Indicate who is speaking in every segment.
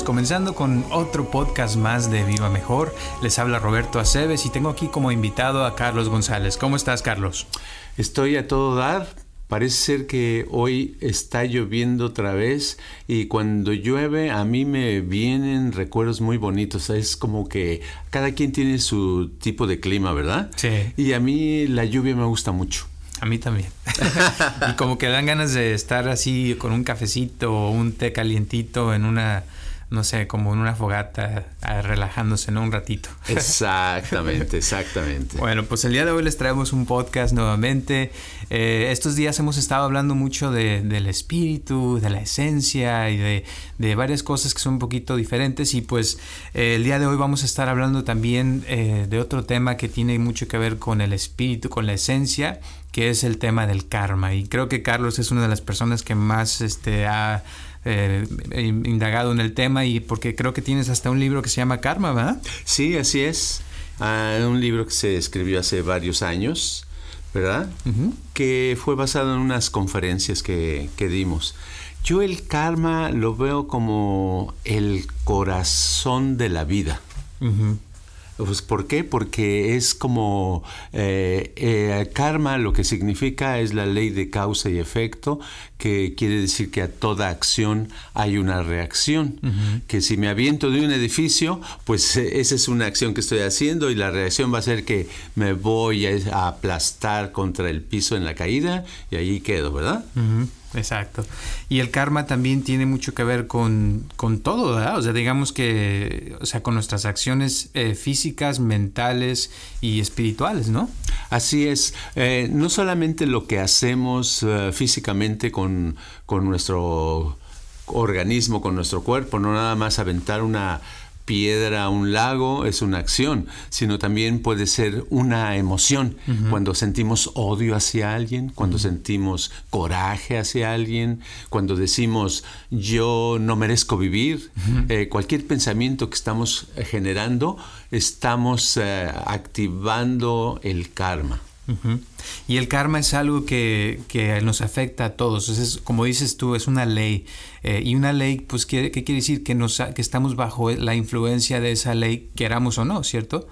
Speaker 1: estamos comenzando con otro podcast más de Viva Mejor. Les habla Roberto Aceves y tengo aquí como invitado a Carlos González. ¿Cómo estás, Carlos?
Speaker 2: Estoy a todo dar. Parece ser que hoy está lloviendo otra vez y cuando llueve a mí me vienen recuerdos muy bonitos. Es como que cada quien tiene su tipo de clima, ¿verdad?
Speaker 1: Sí.
Speaker 2: Y a mí la lluvia me gusta mucho.
Speaker 1: A mí también. y como que dan ganas de estar así con un cafecito o un té calientito en una, no sé, como en una fogata, ah, relajándose, ¿no? Un ratito.
Speaker 2: Exactamente, exactamente.
Speaker 1: Bueno, pues el día de hoy les traemos un podcast nuevamente. Eh, estos días hemos estado hablando mucho de, del espíritu, de la esencia y de, de, varias cosas que son un poquito diferentes. Y pues eh, el día de hoy vamos a estar hablando también eh, de otro tema que tiene mucho que ver con el espíritu, con la esencia que es el tema del karma. Y creo que Carlos es una de las personas que más este, ha eh, indagado en el tema y porque creo que tienes hasta un libro que se llama Karma, ¿verdad?
Speaker 2: Sí, así es. Ah, un libro que se escribió hace varios años, ¿verdad? Que fue basado en unas conferencias que, que dimos. Yo el karma lo veo como el corazón de la vida. Pues, ¿Por qué? Porque es como eh, eh, karma lo que significa es la ley de causa y efecto, que quiere decir que a toda acción hay una reacción. Que si me aviento de un edificio, pues eh, esa es una acción que estoy haciendo y la reacción va a ser que me voy a, aplastar contra el piso en la caída y ahí quedo, ¿verdad?
Speaker 1: Exacto. Y el karma también tiene mucho que ver con, con todo, ¿verdad? O sea, digamos que, o sea, con nuestras acciones eh, físicas, mentales y espirituales, ¿no?
Speaker 2: Así es. Eh, no solamente lo que hacemos uh, físicamente con, con nuestro organismo, con nuestro cuerpo, no nada más aventar una piedra a un lago es una acción, sino también puede ser una emoción. Cuando sentimos odio hacia alguien, cuando sentimos coraje hacia alguien, cuando decimos yo no merezco vivir, eh, cualquier pensamiento que estamos generando, estamos eh, activando el karma.
Speaker 1: Y el karma es algo que, que, nos afecta a todos. Es, como dices tú, es una ley. Eh, y una ley, pues, ¿qué, ¿qué, quiere decir? Que, nos, que estamos bajo la influencia de esa ley, queramos o no, ¿cierto?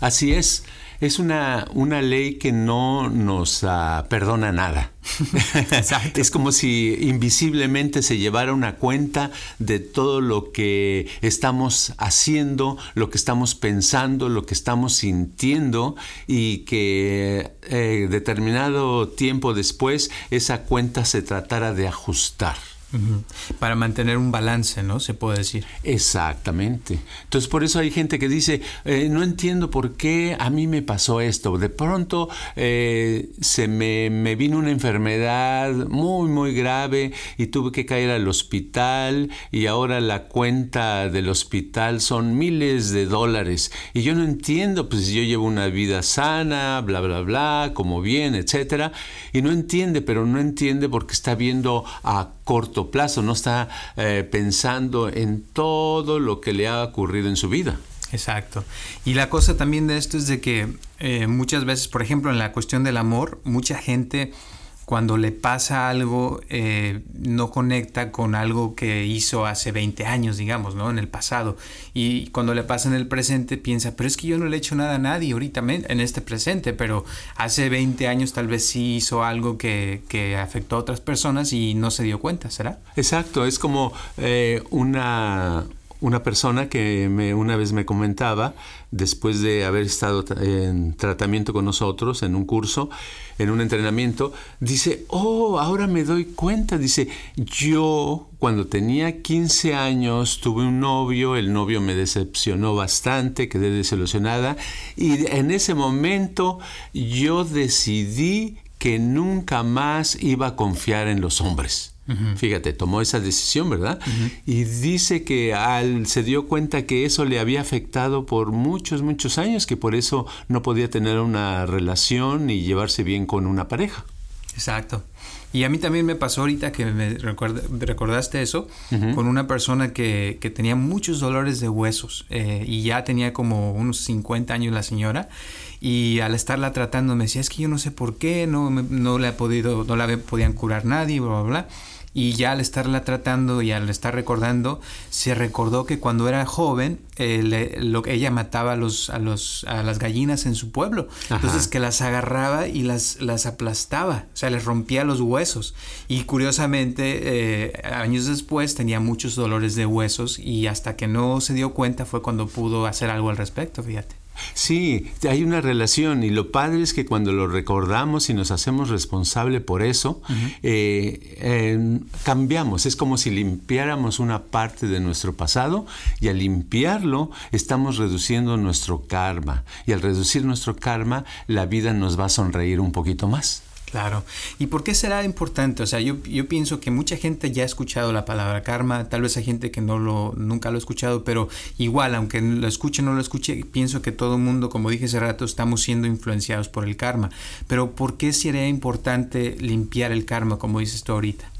Speaker 2: Así es es una, una ley que no nos uh, perdona nada. es como si invisiblemente se llevara una cuenta de todo lo que estamos haciendo, lo que estamos pensando, lo que estamos sintiendo y que eh, determinado tiempo después esa cuenta se tratara de ajustar.
Speaker 1: Para mantener un balance, ¿no? Se puede decir.
Speaker 2: Exactamente. Entonces, por eso hay gente que dice, eh, no entiendo por qué a mí me pasó esto. De pronto eh, se me, me, vino una enfermedad muy, muy grave y tuve que caer al hospital y ahora la cuenta del hospital son miles de dólares. Y yo no entiendo, pues yo llevo una vida sana, bla, bla, bla, como bien, etcétera. Y no entiende, pero no entiende porque está viendo a corto plazo, no está eh, pensando en todo lo que le ha ocurrido en su vida.
Speaker 1: Exacto. Y la cosa también de esto es de que eh, muchas veces, por ejemplo, en la cuestión del amor, mucha gente cuando le pasa algo, eh, no conecta con algo que hizo hace 20 años, digamos, ¿no? En el pasado. Y cuando le pasa en el presente, piensa, pero es que yo no le he hecho nada a nadie ahorita en este presente, pero hace 20 años tal vez sí hizo algo que, que afectó a otras personas y no se dio cuenta, ¿será?
Speaker 2: Exacto, es como eh, una, una persona que me, una vez me comentaba, después de haber estado en tratamiento con nosotros, en un curso, en un entrenamiento, dice, oh, ahora me doy cuenta, dice, yo cuando tenía 15 años tuve un novio, el novio me decepcionó bastante, quedé desilusionada, y en ese momento yo decidí que nunca más iba a confiar en los hombres. Fíjate, tomó esa decisión, ¿verdad? Y dice que al, se dio cuenta que eso le había afectado por muchos, muchos años, que por eso no podía tener una relación y llevarse bien con una pareja.
Speaker 1: Exacto. Y a mí también me pasó ahorita que me recordaste eso con una persona que, que, tenía muchos dolores de huesos eh, y ya tenía como unos 50 años la señora y al estarla tratando me decía es que yo no sé por qué no, no le ha podido no la podían curar nadie bla bla bla y ya al estarla tratando y al estar recordando, se recordó que cuando era joven, eh, lo, ella mataba a, los, a, los, a las gallinas en su pueblo. Entonces que las agarraba y las, las aplastaba, o sea, les rompía los huesos. Y curiosamente, eh, años después tenía muchos dolores de huesos y hasta que no se dio cuenta fue cuando pudo hacer algo al respecto, fíjate.
Speaker 2: Sí, hay una relación y lo padre es que cuando lo recordamos y nos hacemos responsable por eso, eh, cambiamos. Es como si limpiáramos una parte de nuestro pasado y al limpiarlo estamos reduciendo nuestro karma. Y al reducir nuestro karma, la vida nos va a sonreír un poquito más.
Speaker 1: Claro. ¿Y por qué será importante? O sea, yo, yo pienso que mucha gente ya ha escuchado la palabra karma, tal vez hay gente que no lo, nunca lo ha escuchado, pero igual, aunque lo escuche o no lo escuche, pienso que todo el mundo, como dije hace rato, estamos siendo influenciados por el karma. Pero ¿por qué sería importante limpiar el karma, como dices tú ahorita?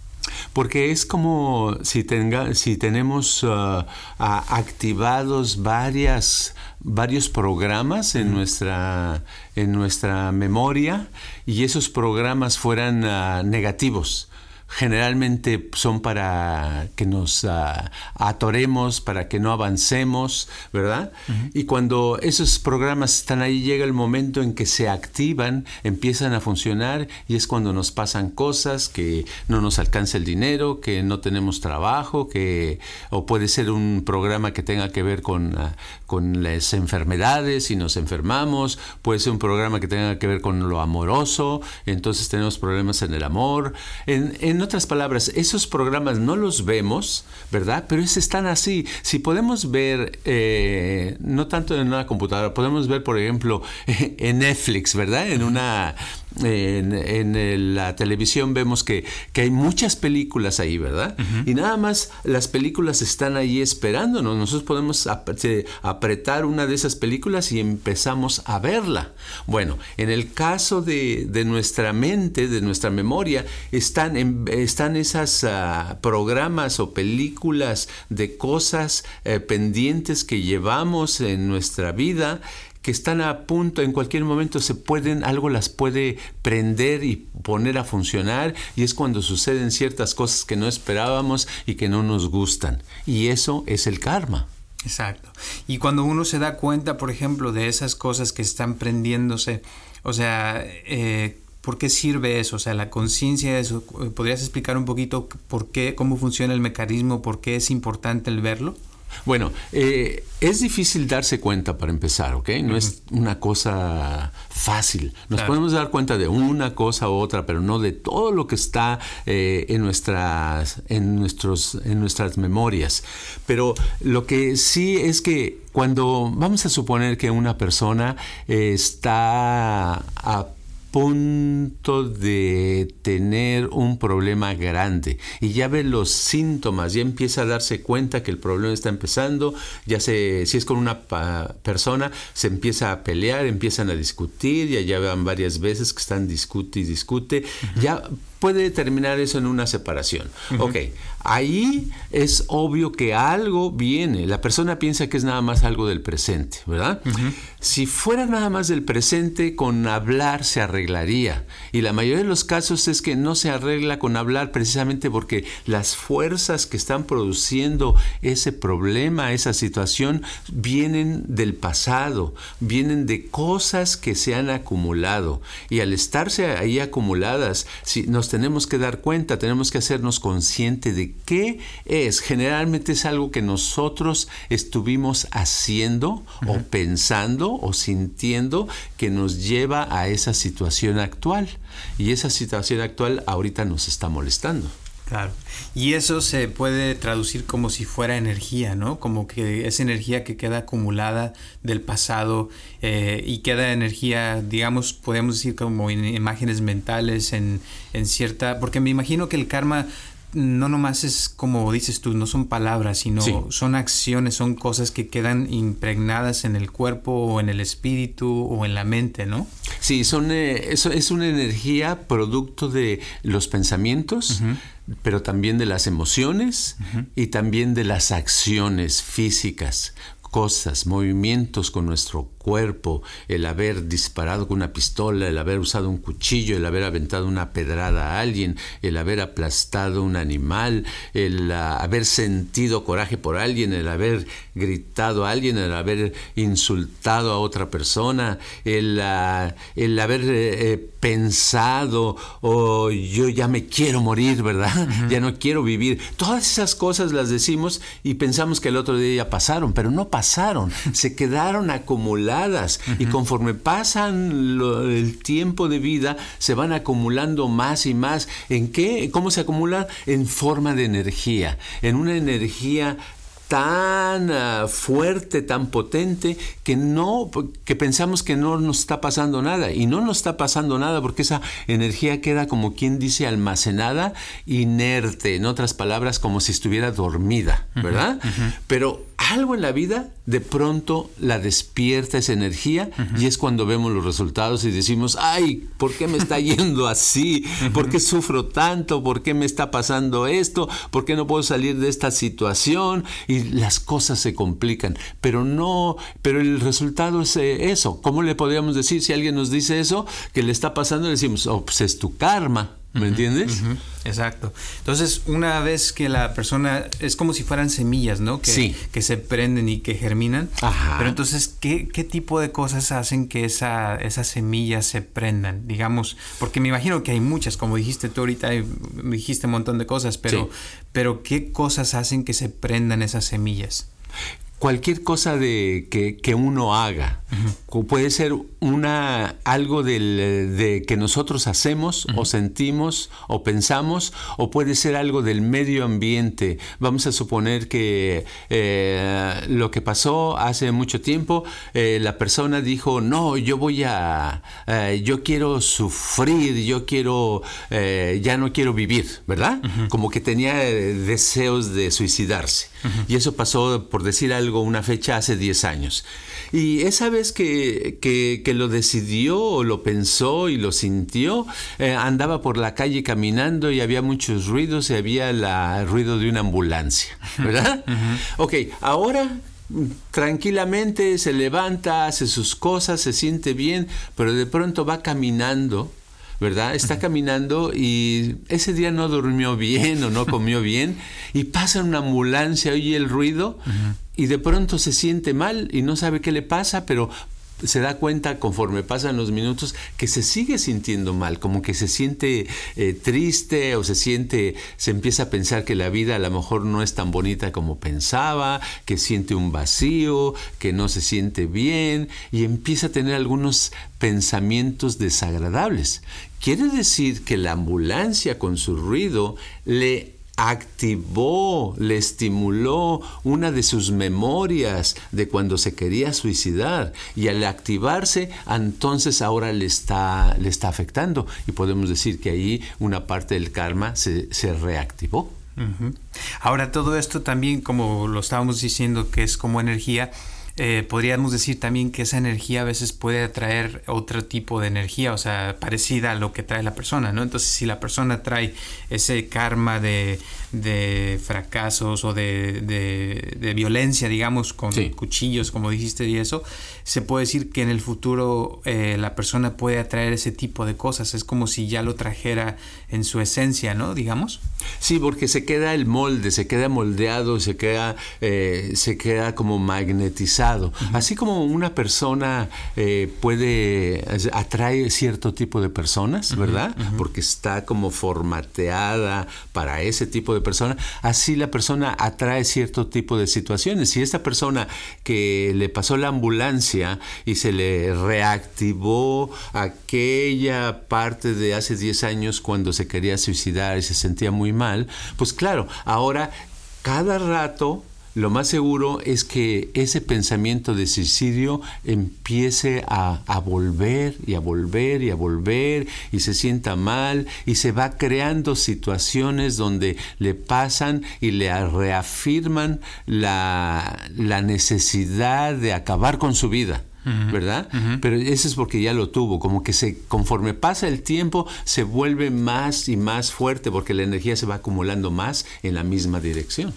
Speaker 2: Porque es como si, tenga, si tenemos uh, activados varias, varios programas en, nuestra, en nuestra memoria y esos programas fueran uh, negativos generalmente son para que nos ah, atoremos, para que no avancemos, ¿verdad? Y cuando esos programas están ahí, llega el momento en que se activan, empiezan a funcionar y es cuando nos pasan cosas, que no nos alcanza el dinero, que no tenemos trabajo, que o puede ser un programa que tenga que ver con, ah, con las enfermedades y nos enfermamos, puede ser un programa que tenga que ver con lo amoroso, entonces tenemos problemas en el amor. En, en otras palabras, esos programas no los vemos, ¿verdad? Pero es, están así. Si podemos ver, eh, no tanto en una computadora, podemos ver, por ejemplo, en Netflix, ¿verdad? En una en, la televisión vemos que, hay muchas películas ahí, ¿verdad? Y nada más las películas están ahí esperándonos. Nosotros podemos apretar una de esas películas y empezamos a verla. Bueno, en el caso de, nuestra mente, de nuestra memoria, están, en, están esas ah, programas o películas de cosas eh, pendientes que llevamos en nuestra vida que están a punto, en cualquier momento se pueden, algo las puede prender y poner a funcionar y es cuando suceden ciertas cosas que no esperábamos y que no nos gustan. Y eso es el karma.
Speaker 1: Exacto. Y cuando uno se da cuenta, por ejemplo, de esas cosas que están prendiéndose, o sea, eh, ¿por qué sirve eso? O sea, la conciencia de eso, ¿podrías explicar un poquito por qué, cómo funciona el mecanismo, por qué es importante el verlo?
Speaker 2: Bueno, eh, es difícil darse cuenta para empezar, ¿ok? No es una cosa fácil. Nos podemos dar cuenta de una cosa u otra, pero no de todo lo que está eh, en, nuestras, en, nuestros, en nuestras memorias. Pero lo que sí es que cuando vamos a suponer que una persona está a punto de tener un problema grande. Y ya ve los síntomas, ya empieza a darse cuenta que el problema está empezando, ya se, si es con una persona, se empieza a pelear, empiezan a discutir, ya llevan varias veces que están discute y discute, ya puede terminar eso en una separación. Ok, ahí es obvio que algo viene. La persona piensa que es nada más algo del presente, ¿verdad? Si fuera nada más del presente, con hablar se arreglaría. Y la mayoría de los casos es que no se arregla con hablar precisamente porque las fuerzas que están produciendo ese problema, esa situación, vienen del pasado, vienen de cosas que se han acumulado. Y al estarse ahí acumuladas, si nos tenemos que dar cuenta, tenemos que hacernos consciente de qué es. Generalmente es algo que nosotros estuvimos haciendo o pensando o sintiendo que nos lleva a esa situación actual. Y esa situación actual ahorita nos está molestando.
Speaker 1: Claro. Y eso se puede traducir como si fuera energía, ¿no? Como que es energía que queda acumulada del pasado eh, y queda energía, digamos, podemos decir como en imágenes mentales, en, en cierta... Porque me imagino que el karma no nomás es como dices tú, no son palabras, sino son acciones, son cosas que quedan impregnadas en el cuerpo o en el espíritu o en la mente, ¿no?
Speaker 2: Sí, son, eh, eso es una energía producto de los pensamientos, pero también de las emociones y también de las acciones físicas cosas, movimientos con nuestro cuerpo, el haber disparado con una pistola, el haber usado un cuchillo, el haber aventado una pedrada a alguien, el haber aplastado un animal, el ah, haber sentido coraje por alguien, el haber gritado a alguien, el haber insultado a otra persona, el, ah, haber eh, eh, pensado, o oh, yo ya me quiero morir, ¿verdad? Ya no quiero vivir. Todas esas cosas las decimos y pensamos que el otro día ya pasaron, pero no pasaron, se quedaron acumuladas y conforme pasan el tiempo de vida se van acumulando más y más. ¿En qué? ¿Cómo se acumulan? En forma de energía, en una energía tan ah, fuerte, tan potente, que no, que pensamos que no nos está pasando nada. Y no nos está pasando nada porque esa energía queda como quien dice almacenada, inerte, en otras palabras, como si estuviera dormida, ¿verdad? Pero algo en la vida de pronto la despierta esa energía y es cuando vemos los resultados y decimos, ay, ¿por qué me está yendo así? ¿Por qué sufro tanto? ¿Por qué me está pasando esto? ¿Por qué no puedo salir de esta situación? Y las cosas se complican, pero no, pero el resultado es eh, eso. ¿Cómo le podríamos decir si alguien nos dice eso que le está pasando? Le decimos, oh, pues es tu karma. ¿Me entiendes?
Speaker 1: Exacto. Entonces, una vez que la persona es como si fueran semillas, ¿no? Que, que se prenden y que germinan. Pero entonces, ¿qué, tipo de cosas hacen que esa, esas semillas se prendan? Digamos, porque me imagino que hay muchas, como dijiste tú ahorita, dijiste un montón de cosas, pero, pero ¿qué cosas hacen que se prendan esas semillas?
Speaker 2: Cualquier cosa de que, uno haga. Puede ser una algo de que nosotros hacemos o sentimos o pensamos, o puede ser algo del medio ambiente. Vamos a suponer que eh, lo que pasó hace mucho tiempo, eh, la persona dijo, no, yo voy a, eh, yo quiero sufrir, yo quiero, ya no quiero vivir, ¿verdad? Como que tenía deseos de suicidarse. Y eso pasó, por decir algo, una fecha hace 10 años. Y esa vez que, que, lo decidió o lo pensó y lo sintió, eh, andaba por la calle caminando y había muchos ruidos y había el ruido de una ambulancia, ¿verdad? Ok, ahora tranquilamente se levanta, hace sus cosas, se siente bien, pero de pronto va caminando ¿verdad? Está caminando y ese día no durmió bien o no comió bien y pasa una ambulancia, oye el ruido y de pronto se siente mal y no sabe qué le pasa, pero se da cuenta conforme pasan los minutos que se sigue sintiendo mal, como que se siente eh, triste o se siente, se empieza a pensar que la vida a lo mejor no es tan bonita como pensaba, que siente un vacío, que no se siente bien y empieza a tener algunos pensamientos desagradables. Quiere decir que la ambulancia con su ruido le activó, le estimuló una de sus memorias de cuando se quería suicidar. Y al activarse entonces ahora le está, le está afectando. Y podemos decir que ahí una parte del karma se, reactivó.
Speaker 1: Ahora todo esto también como lo estábamos diciendo que es como energía, eh, podríamos decir también que esa energía a veces puede atraer otro tipo de energía, o sea, parecida a lo que trae la persona, ¿no? Entonces, si la persona trae ese karma de, de fracasos o de, de, violencia, digamos, con cuchillos, como dijiste, y eso, se puede decir que en el futuro eh, la persona puede atraer ese tipo de cosas. Es como si ya lo trajera en su esencia, ¿no? Digamos.
Speaker 2: Sí, porque se queda el molde, se queda moldeado, se queda, eh, se queda como magnetizado. Así como una persona eh, puede, atrae cierto tipo de personas, ¿verdad? Porque está como formateada para ese tipo de persona, así la persona atrae cierto tipo de situaciones. Si esta persona que le pasó la ambulancia y se le reactivó aquella parte de hace 10 años cuando se quería suicidar y se sentía muy mal, pues claro, ahora cada rato lo más seguro es que ese pensamiento de suicidio empiece a, volver y a volver y a volver y se sienta mal y se va creando situaciones donde le pasan y le reafirman la, necesidad de acabar con su vida. ¿Verdad? Pero eso es porque ya lo tuvo, como que se conforme pasa el tiempo se vuelve más y más fuerte porque la energía se va acumulando más en la misma dirección.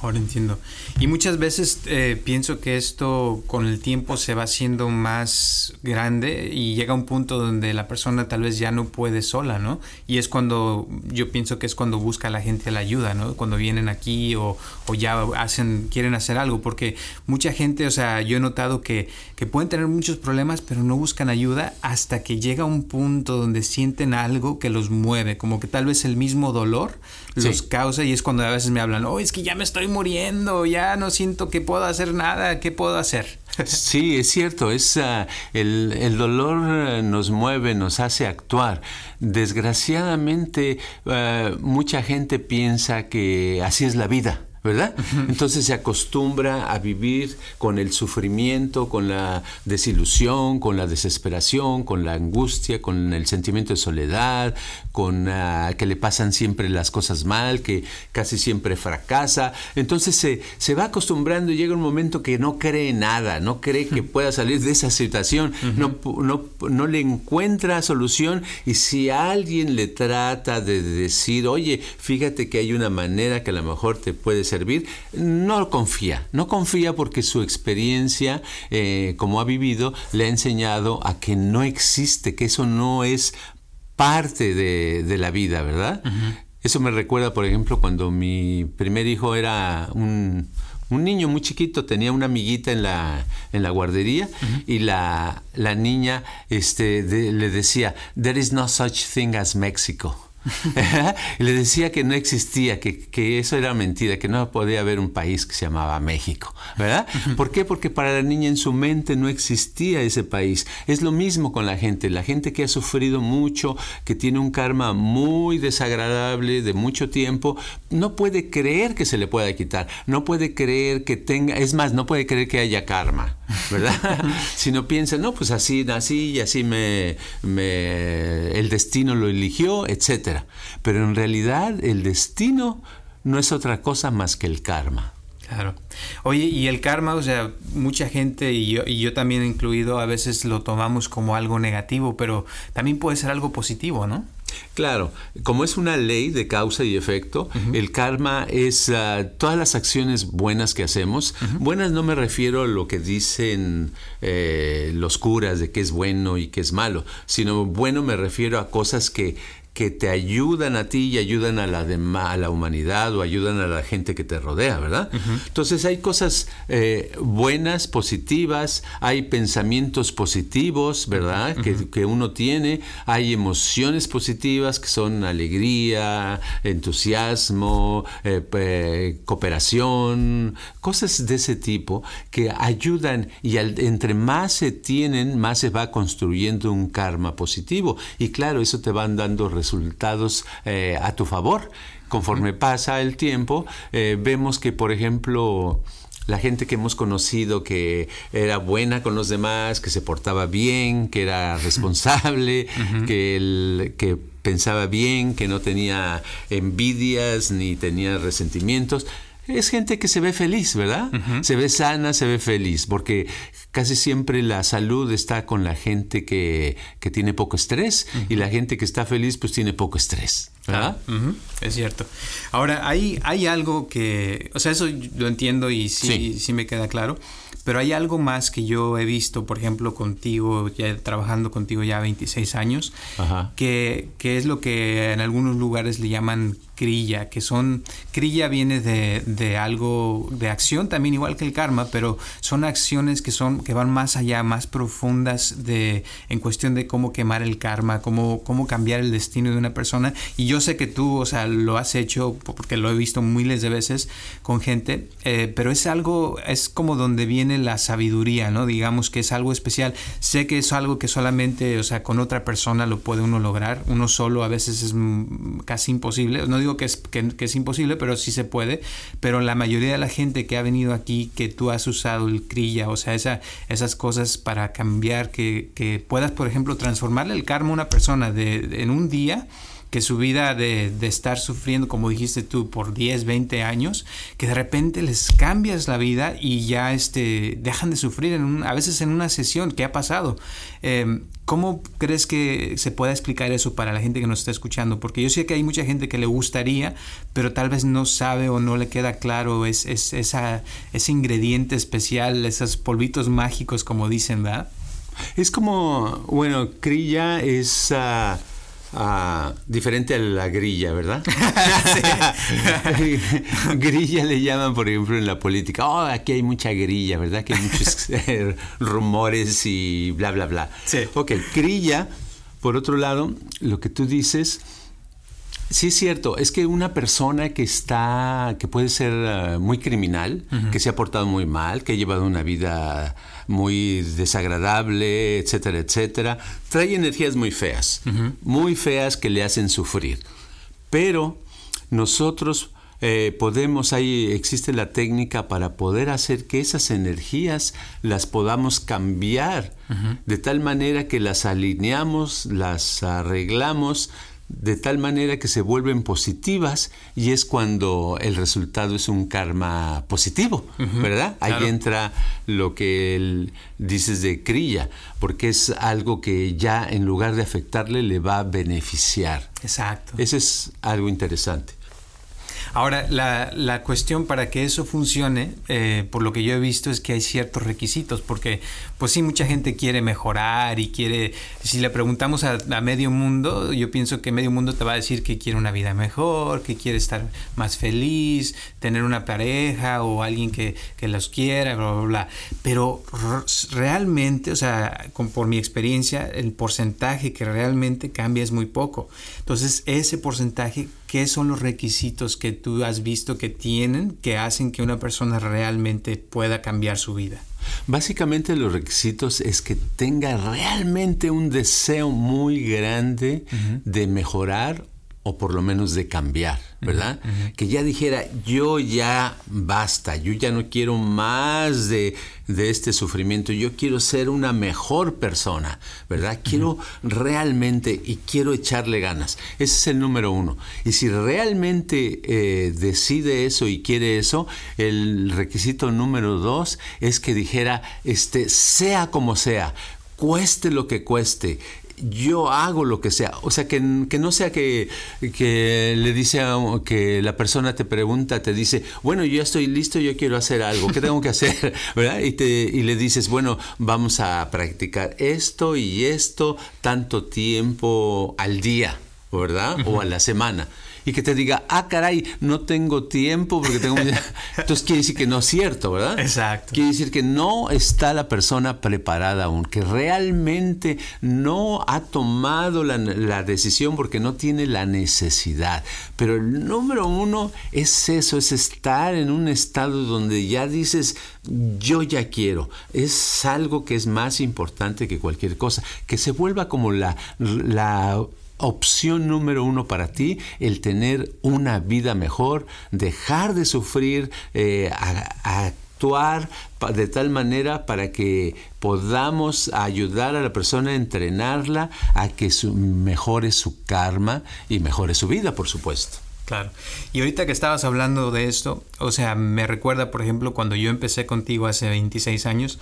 Speaker 1: Ahora entiendo. Y muchas veces eh, pienso que esto con el tiempo se va haciendo más grande y llega a un punto donde la persona tal vez ya no puede sola, ¿no? Y es cuando yo pienso que es cuando busca la gente la ayuda, ¿no? Cuando vienen aquí o, o ya hacen, quieren hacer algo, porque mucha gente, o sea, yo he notado que, que pueden tener muchos problemas, pero no buscan ayuda hasta que llega un punto donde sienten algo que los mueve, como que tal vez el mismo dolor los causa y es cuando a veces me hablan, oh, es que ya me estoy muriendo, ya no siento que puedo hacer nada, ¿qué puedo hacer?
Speaker 2: Sí, es cierto, es, uh, el, el, dolor uh, nos mueve, nos hace actuar. Desgraciadamente, uh, mucha gente piensa que así es la vida. ¿Verdad? Entonces se acostumbra a vivir con el sufrimiento, con la desilusión, con la desesperación, con la angustia, con el sentimiento de soledad, con uh, que le pasan siempre las cosas mal, que casi siempre fracasa. Entonces se, se va acostumbrando y llega un momento que no cree nada, no cree que pueda salir de esa situación, no, no, no le encuentra solución y si alguien le trata de decir, oye, fíjate que hay una manera que a lo mejor te puede ser servir, no confía, no confía porque su experiencia, eh, como ha vivido, le ha enseñado a que no existe, que eso no es parte de, de la vida, ¿verdad? Eso me recuerda, por ejemplo, cuando mi primer hijo era un, un niño muy chiquito, tenía una amiguita en la, en la guardería uh -huh. y la, la, niña este, de, le decía, There is no such thing as Mexico. le decía que no existía, que, que, eso era mentira, que no podía haber un país que se llamaba México, ¿verdad? ¿Por qué? Porque para la niña en su mente no existía ese país. Es lo mismo con la gente, la gente que ha sufrido mucho, que tiene un karma muy desagradable de mucho tiempo, no puede creer que se le pueda quitar, no puede creer que tenga, es más, no puede creer que haya karma, ¿verdad? si no piensa, no, pues así nací y así me, el destino lo eligió, etcétera. Pero en realidad el destino no es otra cosa más que el karma.
Speaker 1: Claro. Oye, y el karma, o sea, mucha gente y yo, y yo también incluido, a veces lo tomamos como algo negativo, pero también puede ser algo positivo, ¿no?
Speaker 2: Claro, como es una ley de causa y efecto, uh -huh. el karma es uh, todas las acciones buenas que hacemos. Uh -huh. Buenas no me refiero a lo que dicen eh, los curas de que es bueno y que es malo, sino bueno me refiero a cosas que que te ayudan a ti y ayudan a la, a la humanidad o ayudan a la gente que te rodea, ¿verdad? Uh -huh. Entonces hay cosas eh, buenas, positivas, hay pensamientos positivos, ¿verdad? Uh -huh. que, que, uno tiene, hay emociones positivas que son alegría, entusiasmo, eh, eh, cooperación, cosas de ese tipo que ayudan y al, entre más se tienen, más se va construyendo un karma positivo. Y claro, eso te van dando resultados eh, a tu favor. Conforme pasa el tiempo, eh, vemos que, por ejemplo, la gente que hemos conocido que era buena con los demás, que se portaba bien, que era responsable, uh -huh. que, el, que pensaba bien, que no tenía envidias ni tenía resentimientos es gente que se ve feliz, ¿verdad? Uh -huh. Se ve sana, se ve feliz, porque casi siempre la salud está con la gente que, que tiene poco estrés uh -huh. y la gente que está feliz pues tiene poco estrés, ¿verdad?
Speaker 1: Uh -huh. Es cierto. Ahora, hay, hay algo que, o sea, eso lo entiendo y sí, sí. sí me queda claro. Pero hay algo más que yo he visto, por ejemplo, contigo, ya trabajando contigo ya 26 años, que, que, es lo que en algunos lugares le llaman crilla, que son, crilla viene de, de, algo, de acción también igual que el karma, pero son acciones que son, que van más allá, más profundas de, en cuestión de cómo quemar el karma, cómo, cómo cambiar el destino de una persona. Y yo sé que tú, o sea, lo has hecho porque lo he visto miles de veces con gente, eh, pero es algo, es como donde viene la sabiduría, ¿no? Digamos que es algo especial. Sé que es algo que solamente, o sea, con otra persona lo puede uno lograr. Uno solo a veces es casi imposible. No digo que es, que, es imposible, pero sí se puede. Pero la mayoría de la gente que ha venido aquí, que tú has usado el crilla, o sea, esa, esas cosas para cambiar, que, que puedas, por ejemplo, transformarle el karma a una persona de en un día que su vida de, estar sufriendo, como dijiste tú, por 10, 20 años, que de repente les cambias la vida y ya este, dejan de sufrir, a veces en una sesión, ¿qué ha pasado? Eh, ¿Cómo crees que se pueda explicar eso para la gente que nos está escuchando? Porque yo sé que hay mucha gente que le gustaría, pero tal vez no sabe o no le queda claro es, ese ingrediente especial, esos polvitos mágicos, como dicen, ¿verdad?
Speaker 2: Es como, bueno, Crilla es... Uh diferente a la grilla, ¿verdad? grilla le llaman, por ejemplo, en la política. Oh, aquí hay mucha grilla, ¿verdad? Que hay muchos eh, rumores y bla, bla, bla. Sí. Ok, grilla, por otro lado, lo que tú dices Sí, es cierto. Es que una persona que está, que puede ser eh, muy criminal, que se ha portado muy mal, que ha llevado una vida muy desagradable, etcétera, etcétera, trae energías muy feas, muy feas que le hacen sufrir. Pero nosotros eh, podemos, ahí existe la técnica para poder hacer que esas energías las podamos cambiar de tal manera que las alineamos, las arreglamos, de tal manera que se vuelven positivas y es cuando el resultado es un karma positivo, ¿verdad? Ahí entra lo que él dices de crilla, porque es algo que ya en lugar de afectarle le va a beneficiar.
Speaker 1: Exacto.
Speaker 2: Eso es algo interesante.
Speaker 1: Ahora, la, la, cuestión para que eso funcione, eh, por lo que yo he visto, es que hay ciertos requisitos, porque pues sí, mucha gente quiere mejorar y quiere, si le preguntamos a, medio mundo, yo pienso que medio mundo te va a decir que quiere una vida mejor, que quiere estar más feliz, tener una pareja o alguien que, que los quiera, bla, bla, bla. Pero realmente, o sea, con, por mi experiencia, el porcentaje que realmente cambia es muy poco. Entonces, ese porcentaje ¿Qué son los requisitos que tú has visto que tienen que hacen que una persona realmente pueda cambiar su vida?
Speaker 2: Básicamente los requisitos es que tenga realmente un deseo muy grande de mejorar o por lo menos de cambiar, ¿verdad? Que ya dijera, yo ya basta, yo ya no quiero más de, este sufrimiento, yo quiero ser una mejor persona, ¿verdad? Quiero realmente y quiero echarle ganas. Ese es el número uno. Y si realmente eh, decide eso y quiere eso, el requisito número dos es que dijera, este, sea como sea, cueste lo que cueste, yo hago lo que sea. O sea, que, no sea que, le dice a, que la persona te pregunta, te dice, bueno, yo estoy listo, yo quiero hacer algo, ¿qué tengo que hacer? ¿verdad? Y, te, y le dices, bueno, vamos a practicar esto y esto tanto tiempo al día, ¿verdad? O a la semana y que te diga, ah, caray, no tengo tiempo porque tengo... Entonces quiere decir que no es cierto, ¿verdad?
Speaker 1: Exacto.
Speaker 2: Quiere decir que no está la persona preparada aún, que realmente no ha tomado la, la decisión porque no tiene la necesidad. Pero el número uno es eso, es estar en un estado donde ya dices, yo ya quiero. Es algo que es más importante que cualquier cosa. Que se vuelva como la, la opción número uno para ti, el tener una vida mejor, dejar de sufrir, eh, actuar de tal manera para que podamos ayudar a la persona a entrenarla a que mejore su karma y mejore su vida, por supuesto.
Speaker 1: Claro. Y ahorita que estabas hablando de esto, o sea, me recuerda, por ejemplo, cuando yo empecé contigo hace 26 años,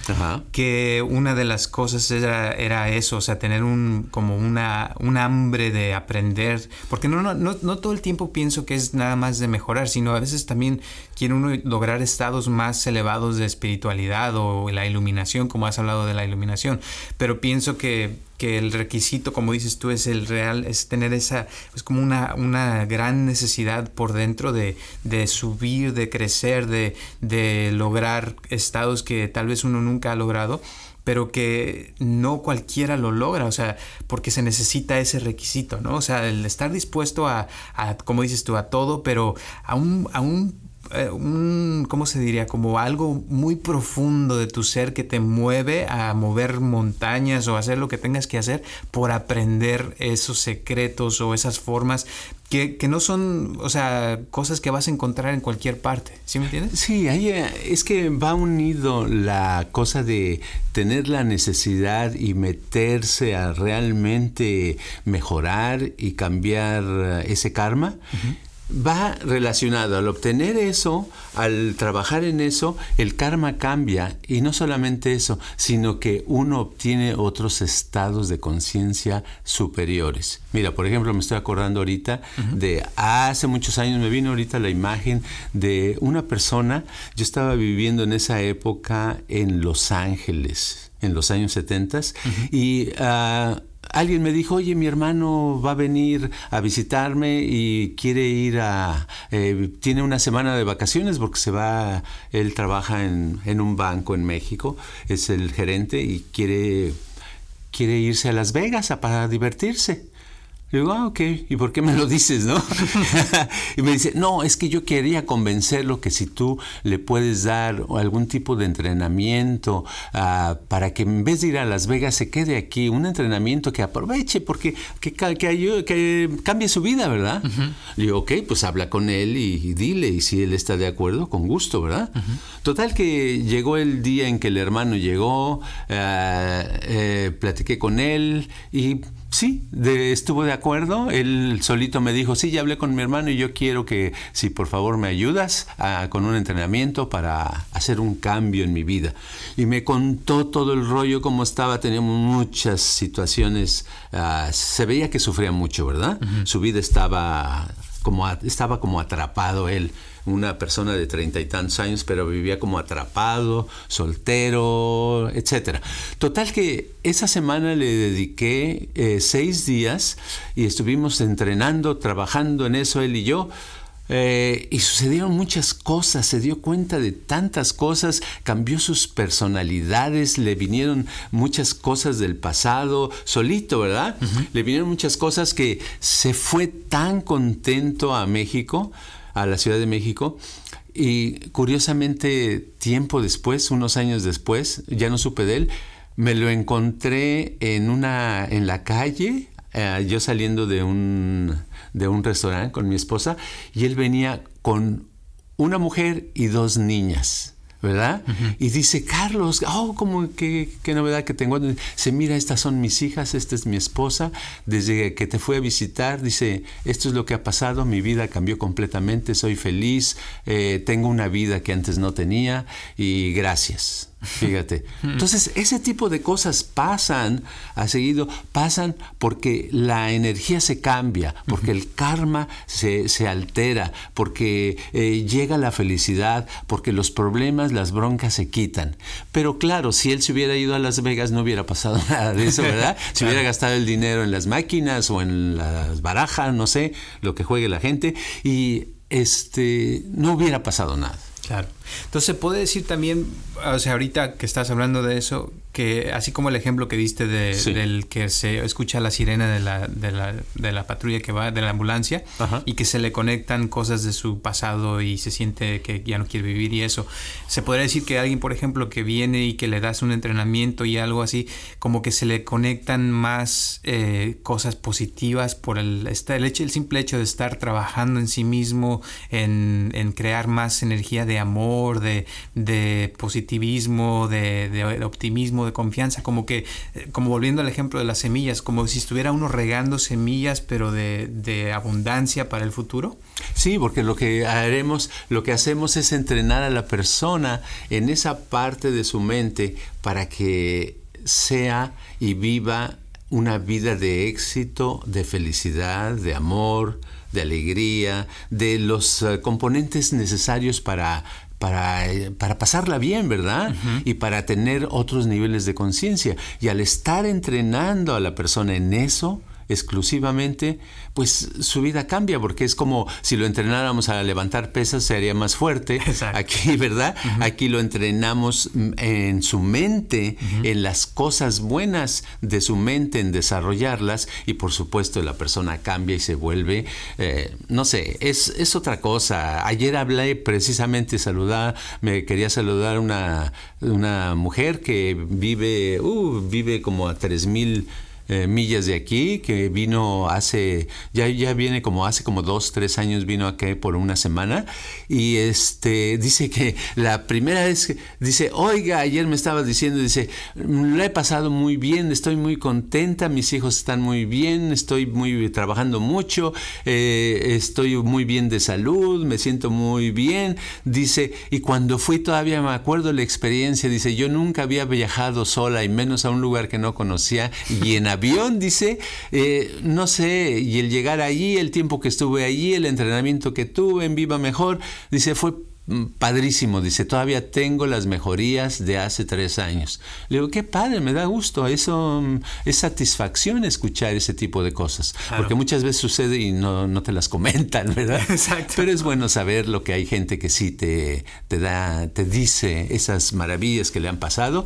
Speaker 1: que una de las cosas era, era, eso, o sea, tener un, como una, un hambre de aprender, porque no, no, no, no todo el tiempo pienso que es nada más de mejorar, sino a veces también quiere uno lograr estados más elevados de espiritualidad o la iluminación, como has hablado de la iluminación, pero pienso que que el requisito, como dices tú, es el real, es tener esa, es como una, una gran necesidad por dentro de, de subir, de crecer, de, de lograr estados que tal vez uno nunca ha logrado pero que no cualquiera lo logra, o sea, porque se necesita ese requisito, ¿no? O sea, el estar dispuesto a, a como dices tú, a todo, pero a un, a un eh, un, ¿cómo se diría? Como algo muy profundo de tu ser que te mueve a mover montañas o hacer lo que tengas que hacer por aprender esos secretos o esas formas que, no son, o sea, cosas que vas a encontrar en cualquier parte, ¿sí me entiendes?
Speaker 2: Sí, ahí eh, es que va unido la cosa de tener la necesidad y meterse a realmente mejorar y cambiar eh, ese karma va relacionado al obtener eso, al trabajar en eso, el karma cambia. Y no solamente eso, sino que uno obtiene otros estados de conciencia superiores. Mira, por ejemplo, me estoy acordando ahorita de hace muchos años, me vino ahorita la imagen de una persona, yo estaba viviendo en esa época en Los Ángeles, en los años 70 y... Uh, alguien me dijo, oye, mi hermano va a venir a visitarme y quiere ir a... Eh, tiene una semana de vacaciones porque se va, él trabaja en, en, un banco en México, es el gerente y quiere, quiere irse a Las Vegas a, para divertirse. Le digo, ah, ok, ¿y por qué me lo dices, no? y me dice, no, es que yo quería convencerlo que si tú le puedes dar algún tipo de entrenamiento ah, para que en vez de ir a Las Vegas se quede aquí, un entrenamiento que aproveche, porque que, que, cambie su vida, ¿verdad? Le digo, ok, pues habla con él y, dile, y si él está de acuerdo, con gusto, ¿verdad? Total que llegó el día en que el hermano llegó, ah, eh, platiqué con él y Sí, estuvo de acuerdo. Él solito me dijo, sí, ya hablé con mi hermano y yo quiero que, si por favor me ayudas con un entrenamiento para hacer un cambio en mi vida. Y me contó todo el rollo, cómo estaba, teníamos muchas situaciones. Ah, se veía que sufría mucho, ¿verdad? Su vida estaba como, estaba como atrapado él una persona de treinta y tantos años, pero vivía como atrapado, soltero, etc. Total que esa semana le dediqué eh, seis días y estuvimos entrenando, trabajando en eso él y yo. Eh, y sucedieron muchas cosas, se dio cuenta de tantas cosas, cambió sus personalidades, le vinieron muchas cosas del pasado, solito, ¿verdad? Le vinieron muchas cosas que se fue tan contento a México a la Ciudad de México y curiosamente tiempo después, unos años después, ya no supe de él, me lo encontré en una en la calle, eh, yo saliendo de un de un restaurante con mi esposa y él venía con una mujer y dos niñas. ¿Verdad? Y dice, Carlos, oh, como qué, qué novedad que tengo. Dice, mira, estas son mis hijas, esta es mi esposa. Desde que te fui a visitar, dice, esto es lo que ha pasado, mi vida cambió completamente, soy feliz, eh, tengo una vida que antes no tenía y gracias. Fíjate. Entonces, ese tipo de cosas pasan a seguido, pasan porque la energía se cambia, porque el karma se, altera, porque eh, llega la felicidad, porque los problemas, las broncas se quitan. Pero claro, si él se hubiera ido a Las Vegas no hubiera pasado nada de eso, ¿verdad? Si hubiera gastado el dinero en las máquinas o en las barajas, no sé, lo que juegue la gente, y este no hubiera pasado nada.
Speaker 1: Claro. Entonces puede decir también, o sea, ahorita que estás hablando de eso, que así como el ejemplo que diste de, del que se escucha la sirena de la, de la, de la patrulla que va, de la ambulancia, y que se le conectan cosas de su pasado y se siente que ya no quiere vivir y eso, se podría decir que alguien, por ejemplo, que viene y que le das un entrenamiento y algo así, como que se le conectan más eh, cosas positivas por el, el, hecho, el simple hecho de estar trabajando en sí mismo, en, en crear más energía de amor, de, positivismo, de, optimismo, de confianza, como que, eh, como volviendo al ejemplo de las semillas, como si estuviera uno regando semillas, pero de, abundancia para el futuro.
Speaker 2: Sí, porque lo que haremos, lo que hacemos es entrenar a la persona en esa parte de su mente para que sea y viva una vida de éxito, de felicidad, de amor, de alegría, de los eh, componentes necesarios para para, para pasarla bien, ¿verdad? Y para tener otros niveles de conciencia. Y al estar entrenando a la persona en eso, exclusivamente, pues su vida cambia, porque es como si lo entrenáramos a levantar pesas, sería más fuerte. Aquí, ¿verdad? Aquí lo entrenamos en su mente, en las cosas buenas de su mente, en desarrollarlas, y por supuesto la persona cambia y se vuelve, eh, no sé, es, es otra cosa. Ayer hablé precisamente, saludar, me quería saludar una, una mujer que vive, uh, vive como a 3000 eh, millas de aquí, que vino hace, ya, ya viene como hace como dos, tres años vino aquí por una semana. Y este dice que la primera vez que dice, oiga, ayer me estaba diciendo, dice, lo he pasado muy bien, estoy muy contenta, mis hijos están muy bien, estoy muy trabajando mucho, eh, estoy muy bien de salud, me siento muy bien, dice, y cuando fui todavía me acuerdo la experiencia, dice, yo nunca había viajado sola y menos a un lugar que no conocía y en avión, dice, eh, no sé, y el llegar allí, el tiempo que estuve allí, el entrenamiento que tuve en Viva Mejor, dice, fue mm, padrísimo, dice, todavía tengo las mejorías de hace tres años. Le digo, qué padre, me da gusto, eso mm, es satisfacción escuchar ese tipo de cosas, porque muchas veces sucede y no, no, te las comentan, ¿verdad? Exacto. Pero es bueno saber lo que hay gente que sí te, te da, te dice esas maravillas que le han pasado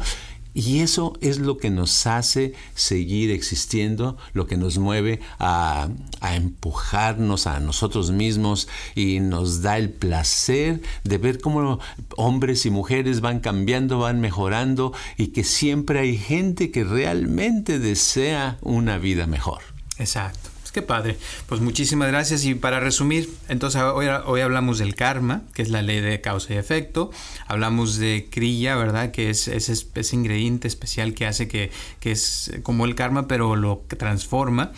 Speaker 2: y eso es lo que nos hace seguir existiendo, lo que nos mueve a, empujarnos a nosotros mismos y nos da el placer de ver cómo hombres y mujeres van cambiando, van mejorando y que siempre hay gente que realmente desea una vida mejor.
Speaker 1: Exacto. Qué padre. Pues muchísimas gracias. Y para resumir, entonces hoy, hoy, hablamos del karma, que es la ley de causa y efecto. Hablamos de kriya, ¿verdad? Que es ese, ingrediente especial que hace que, que es como el karma, pero lo transforma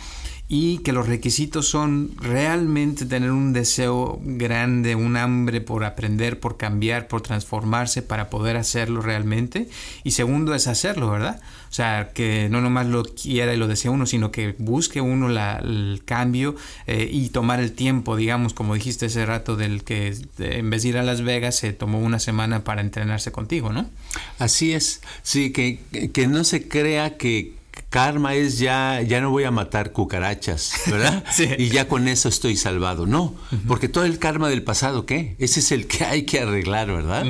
Speaker 1: y que los requisitos son realmente tener un deseo grande, un hambre por aprender, por cambiar, por transformarse para poder hacerlo realmente. Y segundo es hacerlo, ¿verdad? O sea, que no nomás lo quiera y lo desea uno, sino que busque uno la, el cambio eh, y tomar el tiempo, digamos, como dijiste ese rato del que en vez de ir a Las Vegas se tomó una semana para entrenarse contigo, ¿no?
Speaker 2: Así es, sí, que, que no se crea que karma es ya, ya no voy a matar cucarachas, ¿verdad? sí. Y ya con eso estoy salvado. No, porque todo el karma del pasado, ¿qué? Ese es el que hay que arreglar, ¿verdad?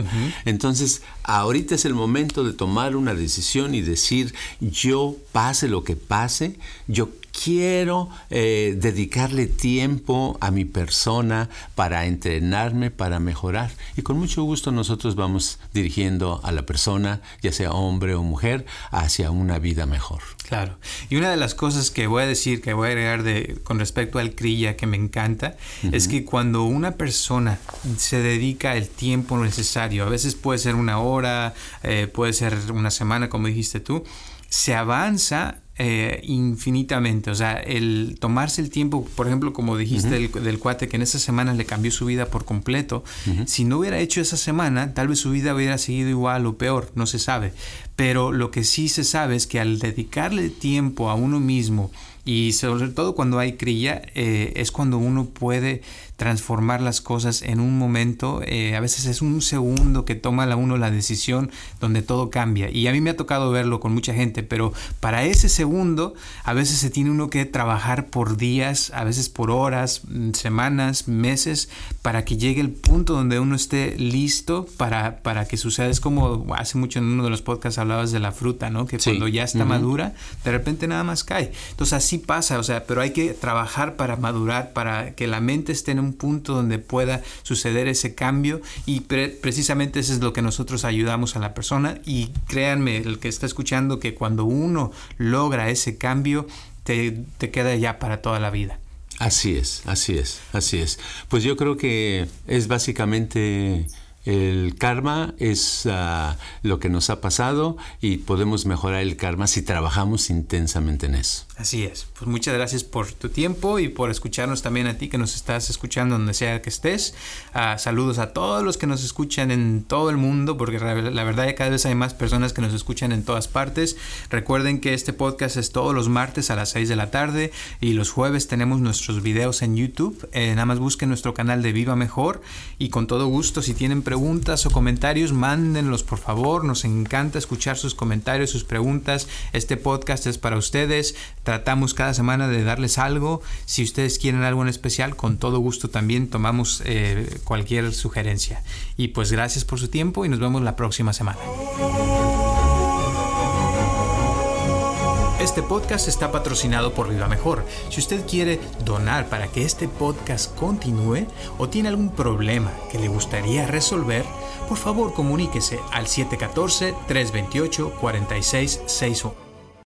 Speaker 2: Entonces, ahorita es el momento de tomar una decisión y decir, yo pase lo que pase, yo quiero eh, dedicarle tiempo a mi persona para entrenarme, para mejorar. Y con mucho gusto nosotros vamos dirigiendo a la persona, ya sea hombre o mujer, hacia una vida mejor.
Speaker 1: Claro. Y una de las cosas que voy a decir, que voy a agregar de, con respecto al CRIA que me encanta, es que cuando una persona se dedica el tiempo necesario, a veces puede ser una hora, eh, puede ser una semana, como dijiste tú, se avanza eh, infinitamente. O sea, el tomarse el tiempo, por ejemplo, como dijiste del, cuate que en esa semana le cambió su vida por completo, si no hubiera hecho esa semana, tal vez su vida hubiera seguido igual o peor, no se sabe. Pero lo que sí se sabe es que al dedicarle tiempo a uno mismo, y sobre todo cuando hay cría, eh, es cuando uno puede transformar las cosas en un momento. Eh, a veces es un segundo que toma la uno la decisión donde todo cambia. Y a mí me ha tocado verlo con mucha gente, pero para ese segundo a veces se tiene uno que trabajar por días, a veces por horas, mm, semanas, meses, para que llegue el punto donde uno esté listo para, para que suceda. Es como hace mucho en uno de los podcasts hablabas de la fruta, ¿no? Que cuando ya está madura, de repente nada más cae. Entonces así pasa, o sea, pero hay que trabajar para madurar, para que la mente esté en un punto donde pueda suceder ese cambio y precisamente eso es lo que nosotros ayudamos a la persona y créanme, el que está escuchando, que cuando uno logra ese cambio, te, te queda ya para toda la vida.
Speaker 2: Así es, así es, así es. Pues yo creo que es básicamente el karma es ah, lo que nos ha pasado y podemos mejorar el karma si trabajamos intensamente en eso.
Speaker 1: Así es. Pues muchas gracias por tu tiempo y por escucharnos también a ti que nos estás escuchando donde sea que estés. Ah, saludos a todos los que nos escuchan en todo el mundo, porque la verdad que cada vez hay más personas que nos escuchan en todas partes. Recuerden que este podcast es todos los martes a las 6 de la tarde y los jueves tenemos nuestros videos en YouTube. Eh, nada más busquen nuestro canal de Viva Mejor y con todo gusto si tienen preguntas preguntas o comentarios, mándenlos por favor. Nos encanta escuchar sus comentarios, sus preguntas. Este podcast es para ustedes. Tratamos cada semana de darles algo. Si ustedes quieren algo en especial, con todo gusto también tomamos eh, cualquier sugerencia. Y pues gracias por su tiempo y nos vemos la próxima semana. Este podcast está patrocinado por Viva Mejor. Si usted quiere donar para que este podcast continúe o tiene algún problema que le gustaría resolver, por favor comuníquese al 714-328-4661.